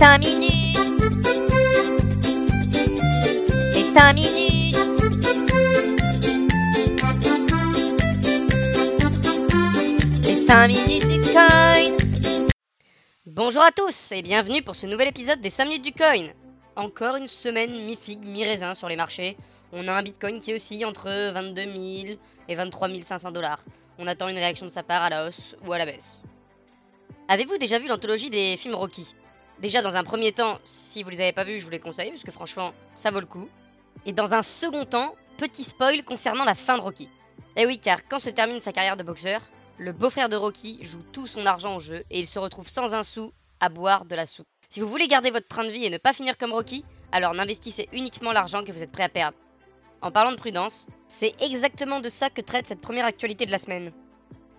5 minutes. Les 5 minutes. Les 5 minutes du coin. Bonjour à tous et bienvenue pour ce nouvel épisode des 5 minutes du coin. Encore une semaine mi-figue, mi-raisin sur les marchés. On a un bitcoin qui oscille entre 22 000 et 23 500 dollars. On attend une réaction de sa part à la hausse ou à la baisse. Avez-vous déjà vu l'anthologie des films Rocky? Déjà, dans un premier temps, si vous les avez pas vus, je vous les conseille, parce que franchement, ça vaut le coup. Et dans un second temps, petit spoil concernant la fin de Rocky. Eh oui, car quand se termine sa carrière de boxeur, le beau-frère de Rocky joue tout son argent au jeu et il se retrouve sans un sou à boire de la soupe. Si vous voulez garder votre train de vie et ne pas finir comme Rocky, alors n'investissez uniquement l'argent que vous êtes prêt à perdre. En parlant de prudence, c'est exactement de ça que traite cette première actualité de la semaine.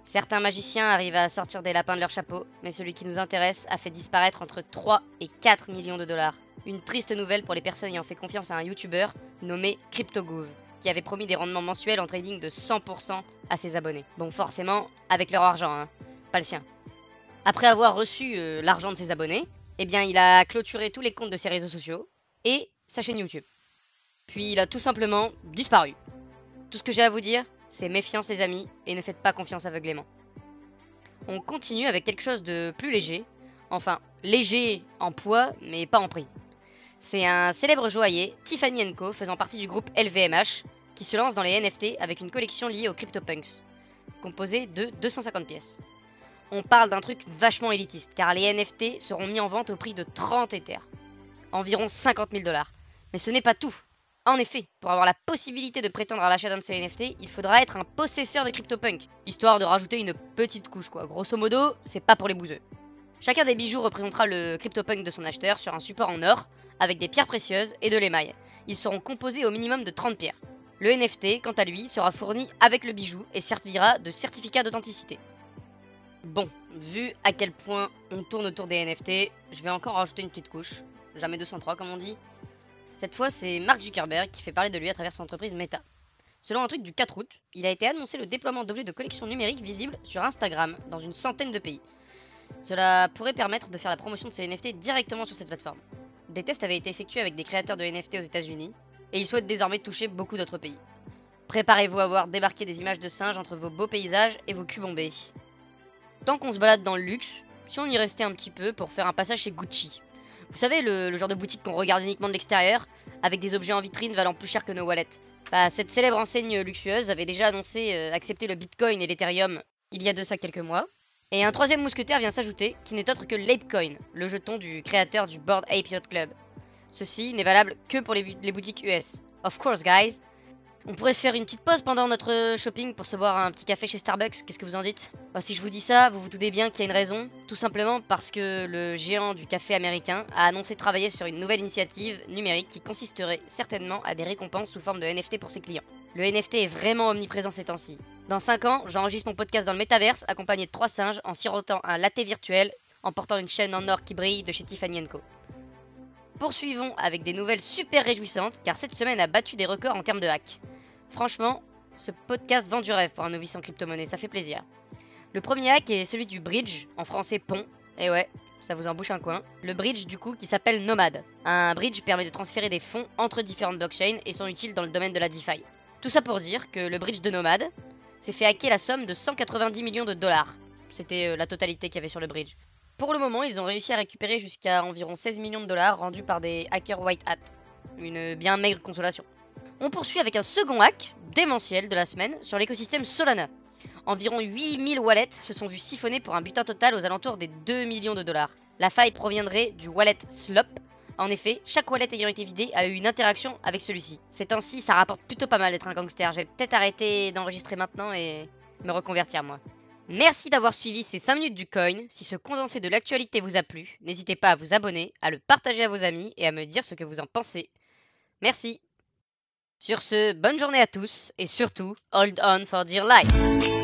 Certains magiciens arrivent à sortir des lapins de leur chapeau, mais celui qui nous intéresse a fait disparaître entre 3 et 4 millions de dollars. Une triste nouvelle pour les personnes ayant fait confiance à un YouTuber nommé CryptoGouv, qui avait promis des rendements mensuels en trading de 100% à ses abonnés. Bon, forcément, avec leur argent, hein, pas le sien. Après avoir reçu euh, l'argent de ses abonnés, eh bien, il a clôturé tous les comptes de ses réseaux sociaux et sa chaîne YouTube. Puis il a tout simplement disparu. Tout ce que j'ai à vous dire, c'est méfiance les amis, et ne faites pas confiance aveuglément. On continue avec quelque chose de plus léger, enfin léger en poids, mais pas en prix. C'est un célèbre joaillier, Tiffany Co, faisant partie du groupe LVMH, qui se lance dans les NFT avec une collection liée aux CryptoPunks, composée de 250 pièces. On parle d'un truc vachement élitiste, car les NFT seront mis en vente au prix de 30 Ethers, environ 50 000 dollars. Mais ce n'est pas tout, en effet, pour avoir la possibilité de prétendre à l'achat d'un de ces NFT, il faudra être un possesseur de CryptoPunk, histoire de rajouter une petite couche quoi. Grosso modo, c'est pas pour les bouseux. Chacun des bijoux représentera le CryptoPunk de son acheteur sur un support en or, avec des pierres précieuses et de l'émail. Ils seront composés au minimum de 30 pierres. Le NFT, quant à lui, sera fourni avec le bijou et servira de certificat d'authenticité. Bon, vu à quel point on tourne autour des NFT, je vais encore rajouter une petite couche. Jamais 203 comme on dit. Cette fois, c'est Mark Zuckerberg qui fait parler de lui à travers son entreprise Meta. Selon un truc du 4 août, il a été annoncé le déploiement d'objets de collection numérique visibles sur Instagram dans une centaine de pays. Cela pourrait permettre de faire la promotion de ces NFT directement sur cette plateforme. Des tests avaient été effectués avec des créateurs de NFT aux États-Unis et ils souhaitent désormais toucher beaucoup d'autres pays. Préparez-vous à voir débarquer des images de singes entre vos beaux paysages et vos culs bombés. Tant qu'on se balade dans le luxe, si on y restait un petit peu pour faire un passage chez Gucci, vous savez, le, genre de boutique qu'on regarde uniquement de l'extérieur, avec des objets en vitrine valant plus cher que nos wallets. Bah, cette célèbre enseigne luxueuse avait déjà annoncé euh, accepter le Bitcoin et l'Ethereum il y a de ça quelques mois. Et un troisième mousquetaire vient s'ajouter, qui n'est autre que l'Apecoin, le jeton du créateur du Board Ape Yacht Club. Ceci n'est valable que pour les, les boutiques US. Of course, guys, on pourrait se faire une petite pause pendant notre shopping pour se boire un petit café chez Starbucks, qu'est-ce que vous en dites? Bah, Si je vous dis ça, vous vous doutez bien qu'il y a une raison, tout simplement parce que le géant du café américain a annoncé travailler sur une nouvelle initiative numérique qui consisterait certainement à des récompenses sous forme de NFT pour ses clients. Le NFT est vraiment omniprésent ces temps-ci. Dans 5 ans, j'enregistre mon podcast dans le métaverse accompagné de trois singes en sirotant un latte virtuel en portant une chaîne en or qui brille de chez Tiffany Co. Poursuivons avec des nouvelles super réjouissantes car cette semaine a battu des records en termes de hack. Franchement, ce podcast vend du rêve pour un novice en crypto-monnaie, ça fait plaisir. Le premier hack est celui du bridge, en français pont. Et ouais, ça vous embouche un coin. Le bridge du coup qui s'appelle Nomad. Un bridge permet de transférer des fonds entre différentes blockchains et sont utiles dans le domaine de la DeFi. Tout ça pour dire que le bridge de Nomad s'est fait hacker la somme de 190 millions de dollars. C'était euh, la totalité qu'il y avait sur le bridge. Pour le moment, ils ont réussi à récupérer jusqu'à environ 16 millions de dollars rendus par des hackers white hat. Une bien maigre consolation. On poursuit avec un second hack démentiel de la semaine sur l'écosystème Solana. Environ 8000 wallets se sont vus siphonner pour un butin total aux alentours des 2 millions de dollars. La faille proviendrait du wallet Slop. En effet, chaque wallet ayant été vidé a eu une interaction avec celui-ci. Ces temps-ci, ça rapporte plutôt pas mal d'être un gangster. Je vais peut-être arrêter d'enregistrer maintenant et me reconvertir moi. Merci d'avoir suivi ces 5 minutes du coin. Si ce condensé de l'actualité vous a plu, n'hésitez pas à vous abonner, à le partager à vos amis et à me dire ce que vous en pensez. Merci. Sur ce, bonne journée à tous et surtout, hold on for dear life.